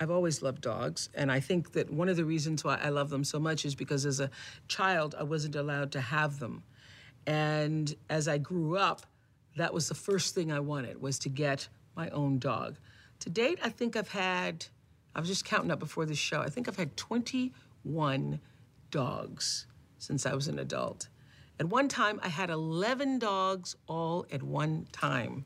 I've always loved dogs, and I think that one of the reasons why I love them so much is because as a child, I wasn't allowed to have them. And as I grew up, that was the first thing I wanted was to get my own dog. To date, I think I've had, I was just counting up before this show, I think I've had 21 dogs since I was an adult. At one time, I had 11 dogs all at one time.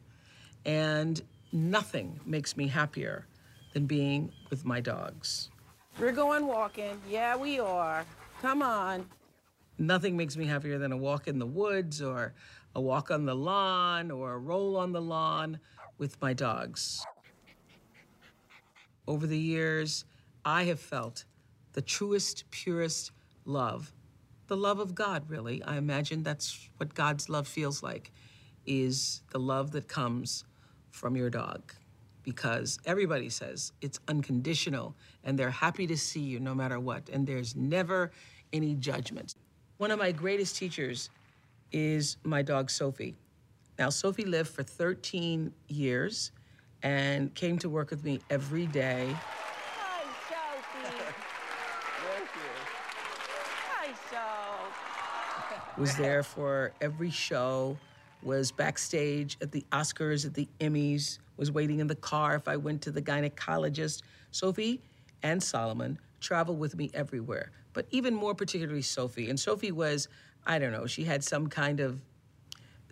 And nothing makes me happier than being with my dogs. We're going walking. Yeah, we are. Come on. Nothing makes me happier than a walk in the woods or a walk on the lawn or a roll on the lawn with my dogs. Over the years, I have felt the truest, purest love. The love of God, really. I imagine that's what God's love feels like, is the love that comes from your dog. Because everybody says it's unconditional and they're happy to see you no matter what, and there's never any judgment. One of my greatest teachers is my dog Sophie. Now, Sophie lived for 13 years and came to work with me every day. Hi, Sophie. Thank you. Hi, Sophie. Was there for every show, was backstage at the Oscars, at the Emmys, was waiting in the car if I went to the gynecologist. Sophie and Solomon traveled with me everywhere, but even more particularly Sophie. And Sophie was, I don't know, she had some kind of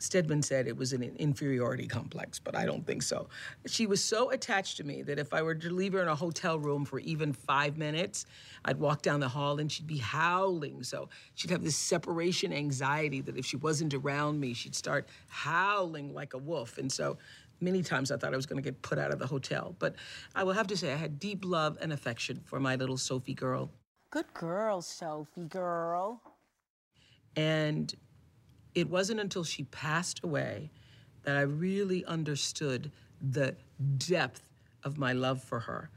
Stedman said it was an inferiority complex, but I don't think so. She was so attached to me that if I were to leave her in a hotel room for even five minutes, I'd walk down the hall and she'd be howling. So she'd have this separation anxiety that if she wasn't around me, she'd start howling like a wolf. And so many times I thought I was going to get put out of the hotel. But I will have to say, I had deep love and affection for my little Sophie girl. Good girl, Sophie girl. And it wasn't until she passed away that I really understood the depth of my love for her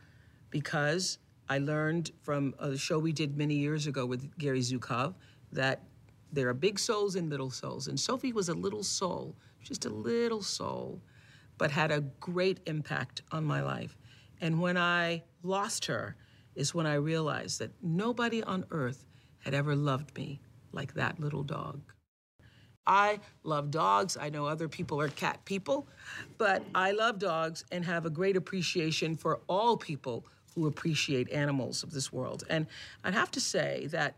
because I learned from a show we did many years ago with Gary Zukav that there are big souls and little souls. And Sophie was a little soul, just a little soul, but had a great impact on my life. And when I lost her, is when I realized that nobody on earth had ever loved me like that little dog. I love dogs. I know other people are cat people, but I love dogs and have a great appreciation for all people who appreciate animals of this world. And I'd have to say that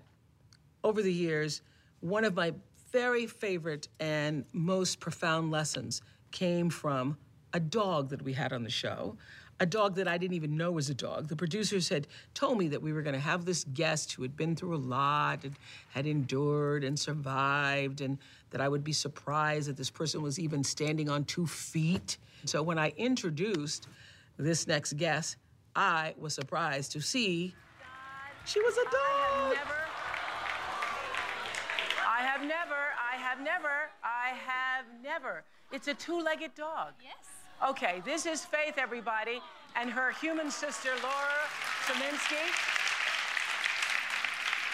over the years, one of my very favorite and most profound lessons came from a dog that we had on the show, a dog that I didn't even know was a dog. The producers had told me that we were going to have this guest who had been through a lot and had endured and survived, and that I would be surprised that this person was even standing on two feet. So when I introduced this next guest, I was surprised to see she was a dog. I have never, I have never, I have never. It's a two legged dog. Yes. Okay, this is Faith, everybody, and her human sister, Laura Saminsky.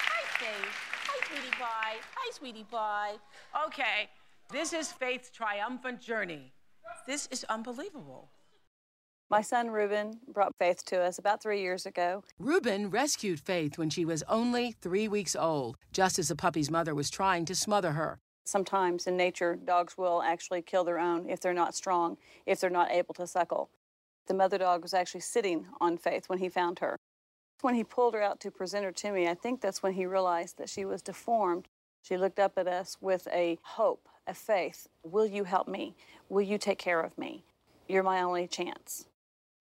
Hi, Faith. Hi, sweetie pie. Hi, sweetie pie. Okay, this is Faith's triumphant journey. This is unbelievable. My son Reuben brought Faith to us about three years ago. Reuben rescued Faith when she was only three weeks old, just as the puppy's mother was trying to smother her. Sometimes in nature, dogs will actually kill their own if they're not strong, if they're not able to suckle. The mother dog was actually sitting on Faith when he found her. When he pulled her out to present her to me, I think that's when he realized that she was deformed. She looked up at us with a hope, a faith. Will you help me? Will you take care of me? You're my only chance.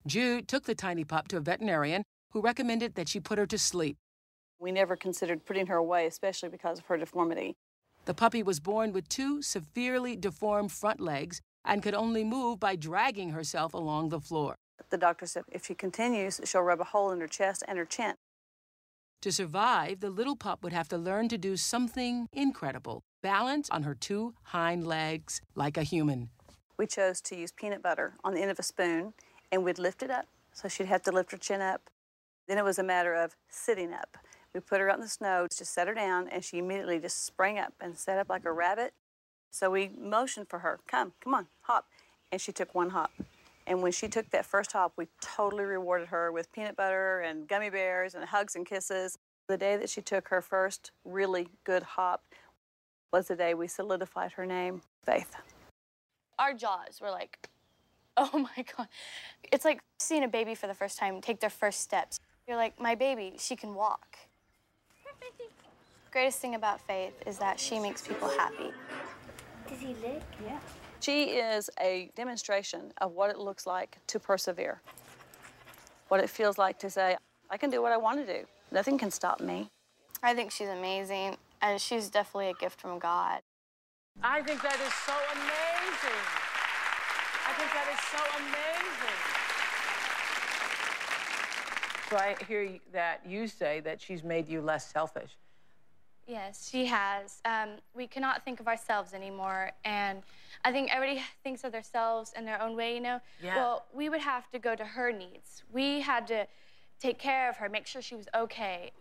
Jude took the tiny pup to a veterinarian who recommended that she put her to sleep. We never considered putting her away, especially because of her deformity. The puppy was born with two severely deformed front legs and could only move by dragging herself along the floor. The doctor said if she continues, she'll rub a hole in her chest and her chin. To survive, the little pup would have to learn to do something incredible balance on her two hind legs like a human. We chose to use peanut butter on the end of a spoon and we'd lift it up. So she'd have to lift her chin up. Then it was a matter of sitting up. We put her out in the snow, just set her down, and she immediately just sprang up and sat up like a rabbit. So we motioned for her, come, come on, hop. And she took one hop. And when she took that first hop, we totally rewarded her with peanut butter and gummy bears and hugs and kisses. The day that she took her first really good hop was the day we solidified her name, Faith. Our jaws were like, oh my God. It's like seeing a baby for the first time take their first steps. You're like, my baby, she can walk. Greatest thing about Faith is that she makes people happy. Does he lick? Yeah. She is a demonstration of what it looks like to persevere. What it feels like to say, I can do what I want to do. Nothing can stop me. I think she's amazing, and she's definitely a gift from God. I think that is so amazing. I think that is so amazing. So I hear that you say that she's made you less selfish. Yes, she has. Um, we cannot think of ourselves anymore, and I think everybody thinks of themselves in their own way, you know? Yeah. Well, we would have to go to her needs. We had to take care of her, make sure she was okay.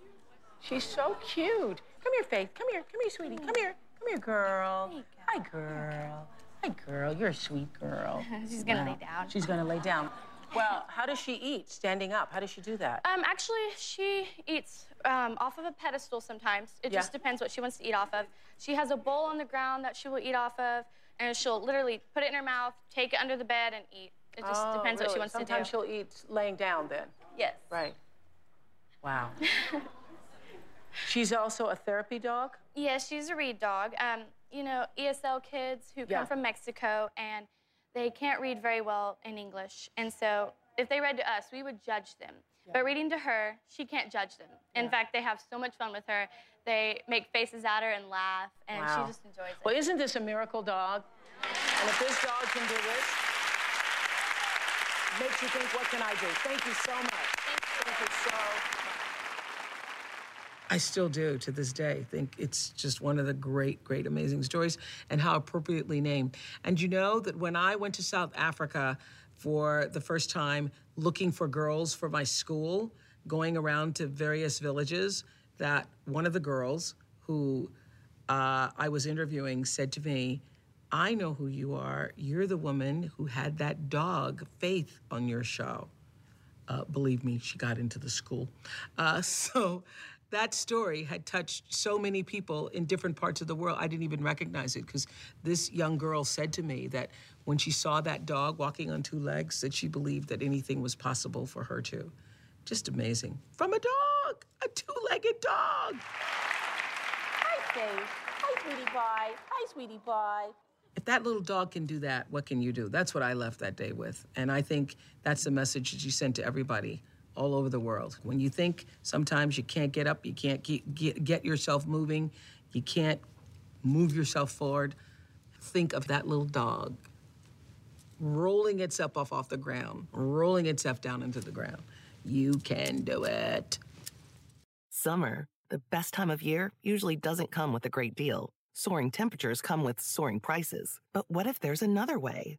She's so cute. Come here, Faith. Come here. Come here, sweetie. Come here. Come here, girl. Hi, girl. Hi, girl. You're a sweet girl. She's gonna lay down. She's gonna lay down. Well, how does she eat? Standing up. How does she do that? Um, actually, she eats um, off of a pedestal sometimes. It Yeah. just depends what she wants to eat off of. She has a bowl on the ground that she will eat off of, and she'll literally put it in her mouth, take it under the bed, and eat. It just Oh, depends what she wants Sometimes to do. Sometimes she'll eat laying down then. Yes. Right. Wow. She's also a therapy dog? Yes, she's a read dog. Um, you know, ESL kids who come Yeah. from Mexico and they can't read very well in English. And so if they read to us, we would judge them. But reading to her, she can't judge them. In fact, they have so much fun with her. They make faces at her and laugh, and Wow. she just enjoys it. Well, isn't this a miracle dog? And if this dog can do this, makes you think, what can I do? Thank you so much. Thank you, so much. I still do to this day think it's just one of the great, great, amazing stories and how appropriately named. And you know that when I went to South Africa for the first time looking for girls for my school, going around to various villages, that one of the girls who uh, I was interviewing said to me, I know who you are. You're the woman who had that dog, Faith, on your show. Uh, believe me, she got into the school. Uh, so that story had touched so many people in different parts of the world. I didn't even recognize it because this young girl said to me that when she saw that dog walking on two legs, that she believed that anything was possible for her too. Just amazing. From a dog, a two-legged dog. Hi, Faith. Hi, sweetie pie. Hi, sweetie pie. If that little dog can do that, what can you do? That's what I left that day with. And I think that's the message that you sent to everybody all over the world. When you think sometimes you can't get up, you can't get, get, get yourself moving, you can't move yourself forward, think of that little dog rolling itself off, off the ground, rolling itself down into the ground. You can do it. Summer, the best time of year, usually doesn't come with a great deal. Soaring temperatures come with soaring prices. But what if there's another way?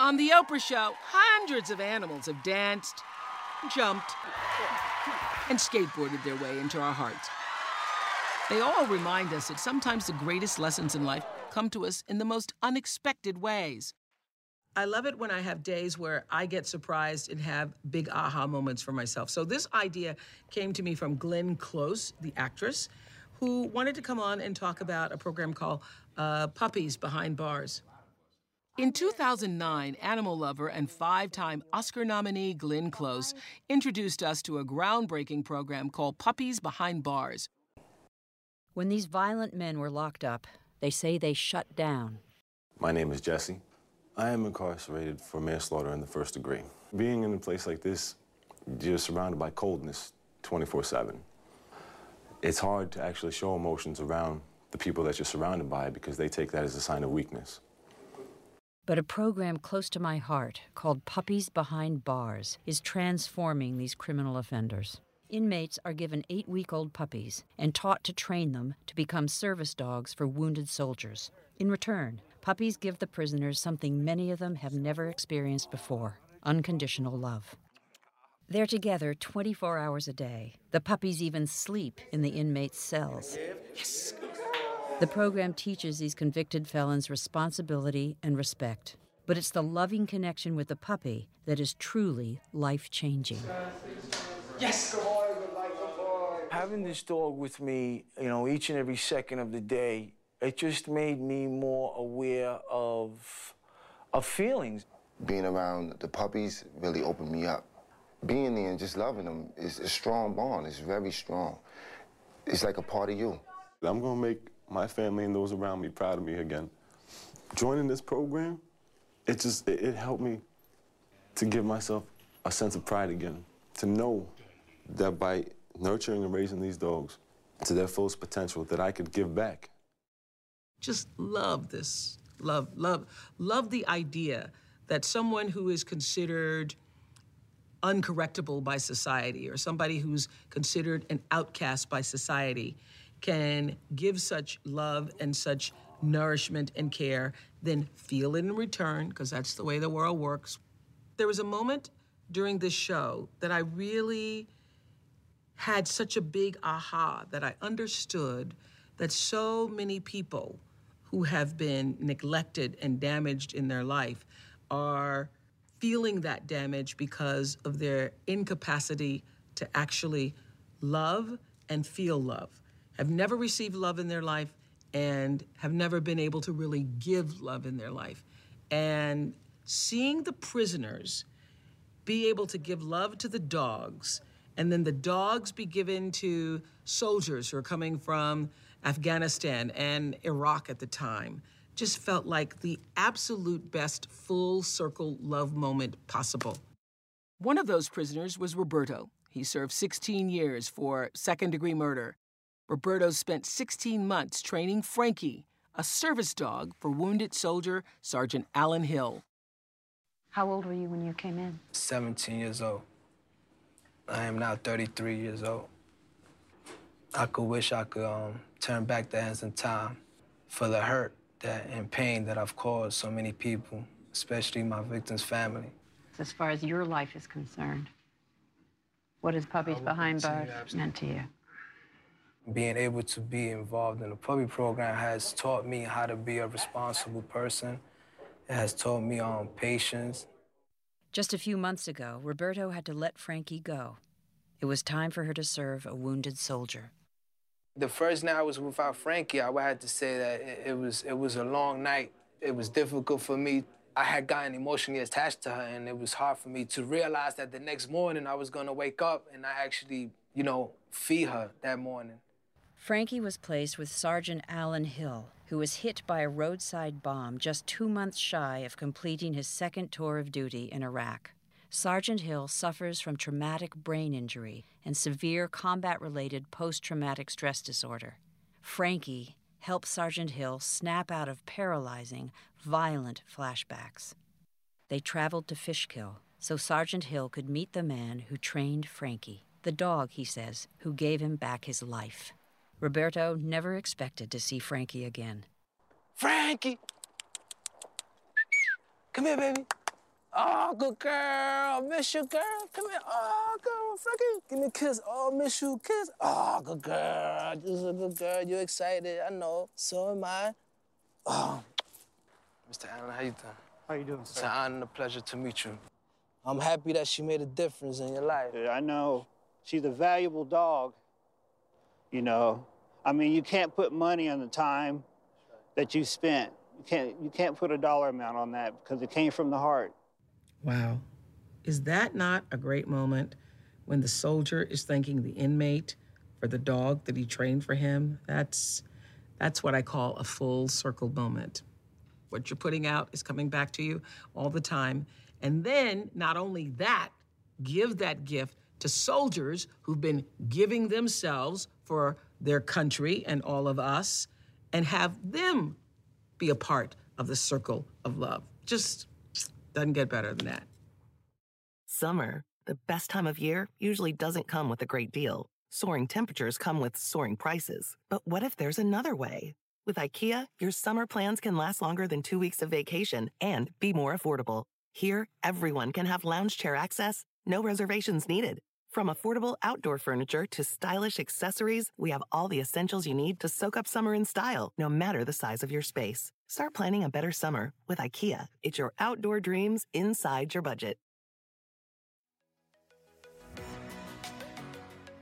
On The Oprah Show, hundreds of animals have danced, jumped, and skateboarded their way into our hearts. They all remind us that sometimes the greatest lessons in life come to us in the most unexpected ways. I love it when I have days where I get surprised and have big aha moments for myself. So, this idea came to me from Glenn Close, the actress, who wanted to come on and talk about a program called uh, Puppies Behind Bars. In 2009, animal lover and five time Oscar nominee Glenn Close introduced us to a groundbreaking program called Puppies Behind Bars. When these violent men were locked up, they say they shut down. My name is Jesse. I am incarcerated for manslaughter in the first degree. Being in a place like this, you're surrounded by coldness 24 7. It's hard to actually show emotions around the people that you're surrounded by because they take that as a sign of weakness. But a program close to my heart called Puppies Behind Bars is transforming these criminal offenders. Inmates are given eight week old puppies and taught to train them to become service dogs for wounded soldiers. In return, puppies give the prisoners something many of them have never experienced before unconditional love. They're together 24 hours a day. The puppies even sleep in the inmates' cells. Yes. The program teaches these convicted felons responsibility and respect. But it's the loving connection with the puppy that is truly life changing. Yes! Having this dog with me, you know, each and every second of the day, it just made me more aware of, of feelings. Being around the puppies really opened me up. Being there and just loving them is a strong bond. It's very strong. It's like a part of you. I'm gonna make my family and those around me proud of me again. Joining this program, it just it, it helped me to give myself a sense of pride again. To know that by nurturing and raising these dogs to their fullest potential that I could give back. Just love this. Love, love, love the idea that someone who is considered uncorrectable by society or somebody who's considered an outcast by society can give such love and such nourishment and care, then feel it in return, because that's the way the world works. There was a moment during this show that I really had such a big aha that I understood that so many people who have been neglected and damaged in their life are feeling that damage because of their incapacity to actually love and feel love, have never received love in their life, and have never been able to really give love in their life. And seeing the prisoners be able to give love to the dogs and then the dogs be given to soldiers who are coming from Afghanistan and Iraq at the time. Just felt like the absolute best full circle love moment possible. One of those prisoners was Roberto. He served 16 years for second degree murder. Roberto spent 16 months training Frankie, a service dog for wounded soldier Sergeant Alan Hill. How old were you when you came in? 17 years old. I am now 33 years old. I could wish I could um, turn back the hands in time for the hurt that and pain that I've caused so many people, especially my victim's family. As far as your life is concerned, what has Puppies Behind Bars meant to you? Being able to be involved in the puppy program has taught me how to be a responsible person. It has taught me on um, patience just a few months ago, Roberto had to let Frankie go. It was time for her to serve a wounded soldier. The first night I was without Frankie, I had to say that it was, it was a long night. It was difficult for me I had gotten emotionally attached to her, and it was hard for me to realize that the next morning I was gonna wake up and I actually, you know, feed her that morning. Frankie was placed with Sergeant Alan Hill, who was hit by a roadside bomb just two months shy of completing his second tour of duty in Iraq. Sergeant Hill suffers from traumatic brain injury and severe combat related post traumatic stress disorder. Frankie helped Sergeant Hill snap out of paralyzing, violent flashbacks. They traveled to Fishkill so Sergeant Hill could meet the man who trained Frankie, the dog, he says, who gave him back his life. Roberto never expected to see Frankie again. Frankie! Come here, baby. Oh, good girl. Miss you, girl. Come here. Oh, girl, Frankie. Give me a kiss. Oh, miss you. Kiss. Oh, good girl. Just a good girl. You excited. I know. So am I. Oh. Mr. Allen, how you doing? How you doing, sir? It's an honor and a pleasure to meet you. I'm happy that she made a difference in your life. Yeah, I know. She's a valuable dog. You know, I mean, you can't put money on the time that you spent. You can't. You can't put a dollar amount on that because it came from the heart. Wow. Is that not a great moment when the soldier is thanking the inmate for the dog that he trained for him? That's that's what I call a full circle moment. What you're putting out is coming back to you all the time. And then not only that, give that gift to soldiers who've been giving themselves for their country and all of us and have them be a part of the circle of love. Just doesn't get better than that. Summer, the best time of year, usually doesn't come with a great deal. Soaring temperatures come with soaring prices. But what if there's another way? With IKEA, your summer plans can last longer than two weeks of vacation and be more affordable. Here, everyone can have lounge chair access, no reservations needed. From affordable outdoor furniture to stylish accessories, we have all the essentials you need to soak up summer in style, no matter the size of your space. Start planning a better summer with IKEA. It's your outdoor dreams inside your budget.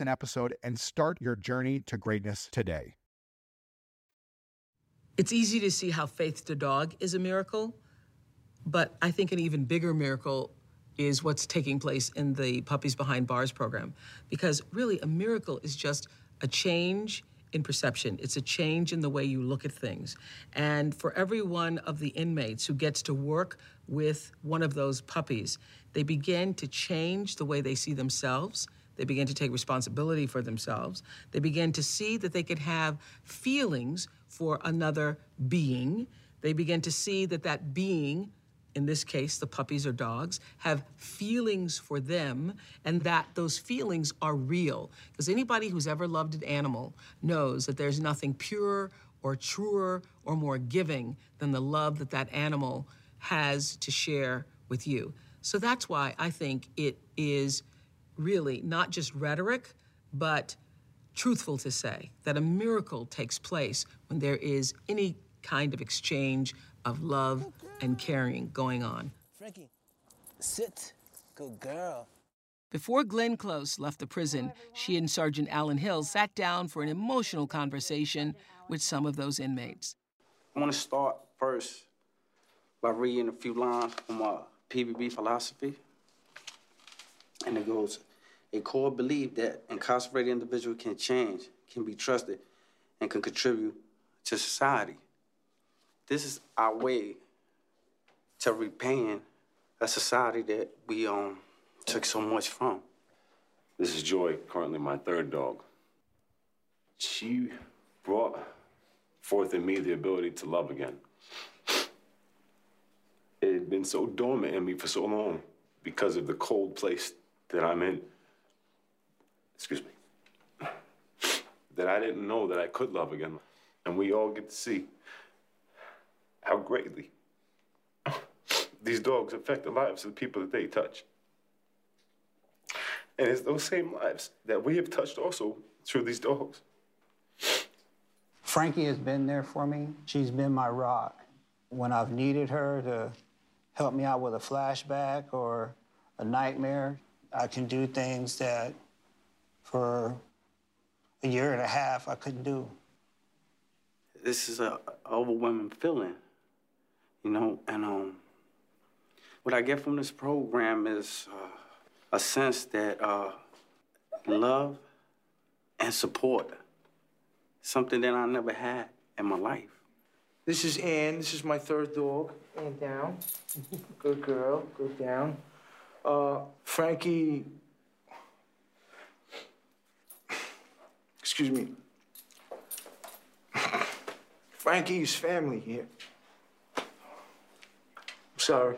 an episode and start your journey to greatness today. It's easy to see how faith to dog is a miracle, but I think an even bigger miracle is what's taking place in the Puppies Behind Bars program. Because really, a miracle is just a change in perception, it's a change in the way you look at things. And for every one of the inmates who gets to work with one of those puppies, they begin to change the way they see themselves. They begin to take responsibility for themselves. They begin to see that they could have feelings for another being. They begin to see that that being, in this case, the puppies or dogs, have feelings for them and that those feelings are real. Because anybody who's ever loved an animal knows that there's nothing purer or truer or more giving than the love that that animal has to share with you. So that's why I think it is really not just rhetoric, but truthful to say that a miracle takes place when there is any kind of exchange of love and caring going on. Frankie, sit. Good girl. Before Glenn Close left the prison, she and Sergeant Alan Hill sat down for an emotional conversation with some of those inmates. I want to start first by reading a few lines from uh, my PBB philosophy. And it goes, a core belief that incarcerated individuals can change, can be trusted, and can contribute to society. This is our way to repaying a society that we um, took so much from. This is Joy, currently my third dog. She brought forth in me the ability to love again. It had been so dormant in me for so long because of the cold place that I'm in. Excuse me. That I didn't know that I could love again. And we all get to see how greatly these dogs affect the lives of the people that they touch. And it's those same lives that we have touched also through these dogs. Frankie has been there for me. She's been my rock. When I've needed her to help me out with a flashback or a nightmare, I can do things that for a year and a half I couldn't do. This is a overwhelming feeling, you know, and um, what I get from this program is uh, a sense that uh, love and support, something that I never had in my life. This is Ann. This is my third dog. Ann down. good girl. Good down. Uh, Frankie. Excuse me. Frankie's family here. Sorry.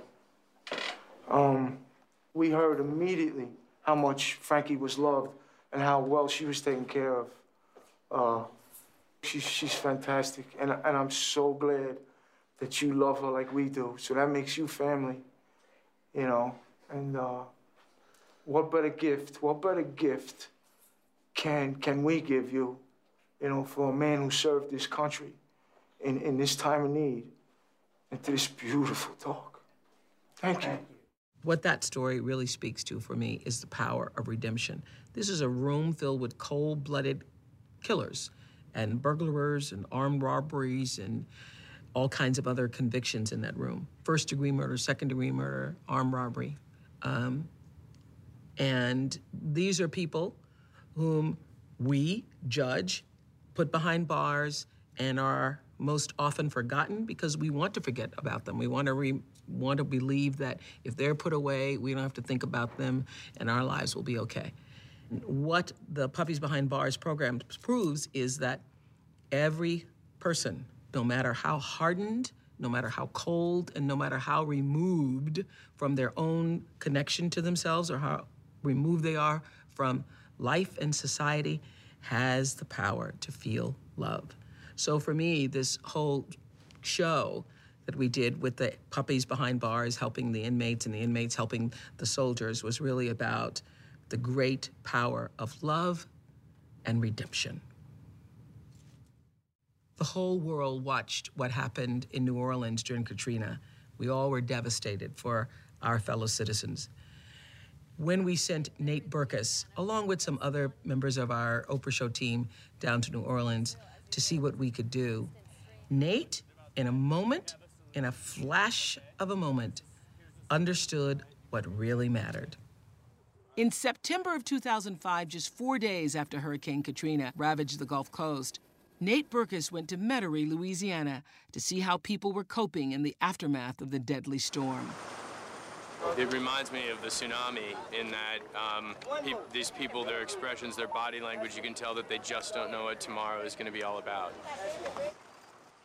Um, we heard immediately how much Frankie was loved and how well she was taken care of. Uh, she's, she's fantastic, and, and I'm so glad that you love her like we do. So that makes you family, you know. And uh, what better gift, what better gift can, can we give you, you know, for a man who served this country in, in this time of need and to this beautiful dog. Thank you. What that story really speaks to for me is the power of redemption. This is a room filled with cold blooded killers and burglars and armed robberies and all kinds of other convictions in that room first degree murder, second degree murder, armed robbery. Um, and these are people whom we judge, put behind bars, and are most often forgotten because we want to forget about them. We want to re- want to believe that if they're put away, we don't have to think about them and our lives will be okay. What the Puppies Behind Bars program proves is that every person, no matter how hardened, no matter how cold, and no matter how removed from their own connection to themselves or how removed they are from life and society, has the power to feel love. So for me, this whole show that we did with the puppies behind bars helping the inmates and the inmates helping the soldiers was really about the great power of love and redemption. The whole world watched what happened in New Orleans during Katrina. We all were devastated for our fellow citizens. When we sent Nate Berkus, along with some other members of our Oprah Show team, down to New Orleans to see what we could do, Nate, in a moment, in a flash of a moment, understood what really mattered. In September of 2005, just four days after Hurricane Katrina ravaged the Gulf Coast, Nate Berkus went to Metairie, Louisiana, to see how people were coping in the aftermath of the deadly storm. It reminds me of the tsunami in that um, pe these people, their expressions, their body language, you can tell that they just don't know what tomorrow is going to be all about.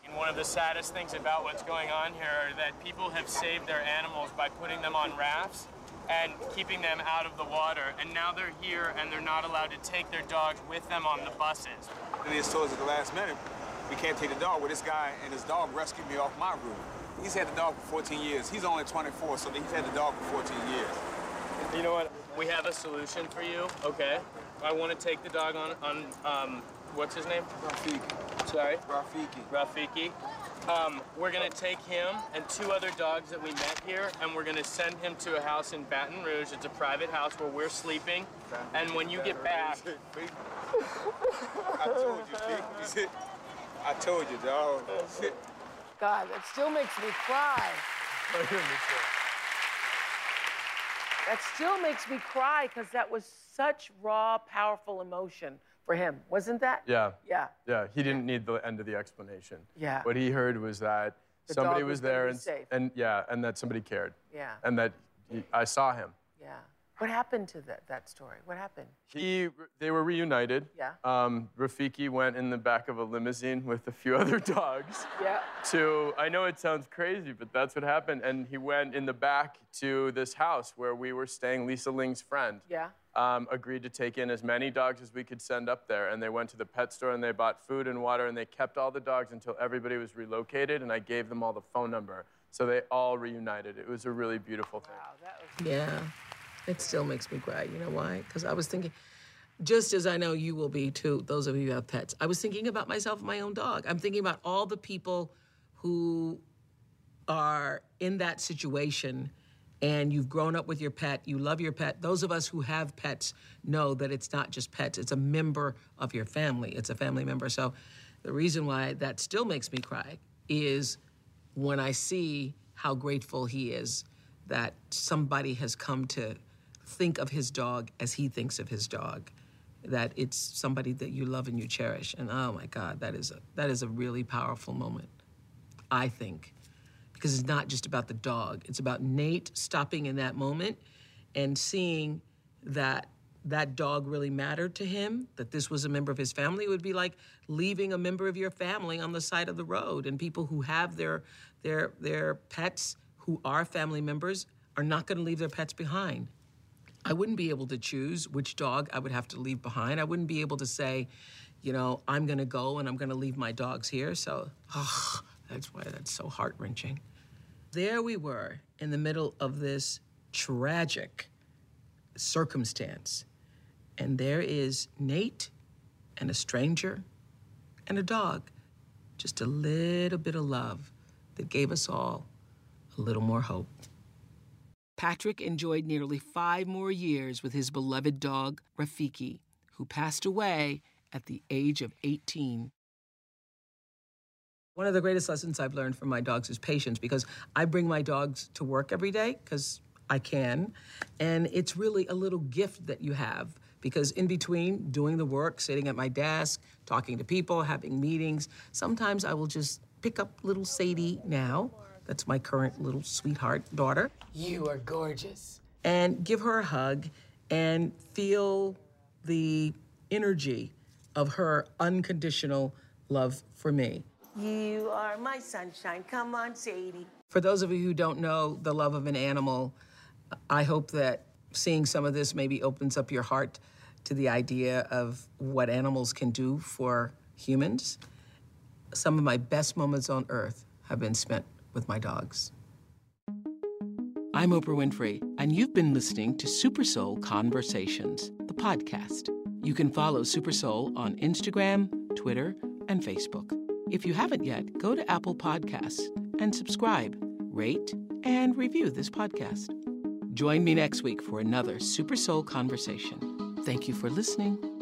And one of the saddest things about what's going on here are that people have saved their animals by putting them on rafts and keeping them out of the water. And now they're here and they're not allowed to take their dogs with them on the buses. And they told us at the last minute, we can't take the dog. Well, this guy and his dog rescued me off my roof. He's had the dog for 14 years. He's only 24, so he's had the dog for 14 years. You know what? We have a solution for you, okay? I want to take the dog on, on um, what's his name? Rafiki. Sorry? Rafiki. Rafiki. Um, we're gonna take him and two other dogs that we met here, and we're gonna send him to a house in Baton Rouge. It's a private house where we're sleeping. And when you get back, I told you, I told you, dog. God, that still makes me cry. That still makes me cry because that was such raw, powerful emotion for him, wasn't that? Yeah. Yeah. Yeah. He didn't need the end of the explanation. Yeah. What he heard was that The somebody was, was there and, safe. and yeah, and that somebody cared. Yeah. And that he, I saw him. Yeah. What happened to that, that story? What happened? He, they were reunited. Yeah. Um, Rafiki went in the back of a limousine with a few other dogs. Yeah. To, I know it sounds crazy, but that's what happened. And he went in the back to this house where we were staying, Lisa Ling's friend. Yeah. Um, agreed to take in as many dogs as we could send up there. And they went to the pet store and they bought food and water and they kept all the dogs until everybody was relocated. And I gave them all the phone number So they all reunited. It was a really beautiful thing. Yeah, it still makes me cry. You know why? Because I was thinking, just as I know you will be too, those of you who have pets, I was thinking about myself and my own dog. I'm thinking about all the people who are in that situation and you've grown up with your pet, you love your pet. Those of us who have pets know that it's not just pets, it's a member of your family, it's a family member. So the reason why that still makes me cry is when I see how grateful he is that somebody has come to think of his dog as he thinks of his dog that it's somebody that you love and you cherish and oh my god that is a that is a really powerful moment i think because it's not just about the dog it's about nate stopping in that moment and seeing that that dog really mattered to him that this was a member of his family it would be like leaving a member of your family on the side of the road and people who have their their their pets who are family members are not going to leave their pets behind I wouldn't be able to choose which dog I would have to leave behind. I wouldn't be able to say, you know, I'm going to go and I'm going to leave my dogs here. So, oh, that's why that's so heart wrenching. There we were in the middle of this tragic circumstance. And there is Nate and a stranger and a dog. Just a little bit of love that gave us all a little more hope. Patrick enjoyed nearly five more years with his beloved dog, Rafiki, who passed away at the age of 18. One of the greatest lessons I've learned from my dogs is patience because I bring my dogs to work every day because I can. And it's really a little gift that you have because in between doing the work, sitting at my desk, talking to people, having meetings, sometimes I will just pick up little Sadie now. That's my current little sweetheart daughter. You are gorgeous. And give her a hug and feel the energy of her unconditional love for me. You are my sunshine. Come on, Sadie. For those of you who don't know the love of an animal, I hope that seeing some of this maybe opens up your heart to the idea of what animals can do for humans. Some of my best moments on earth have been spent with my dogs. I'm Oprah Winfrey, and you've been listening to Super Soul Conversations, the podcast. You can follow Super Soul on Instagram, Twitter, and Facebook. If you haven't yet, go to Apple Podcasts and subscribe, rate, and review this podcast. Join me next week for another Super Soul Conversation. Thank you for listening.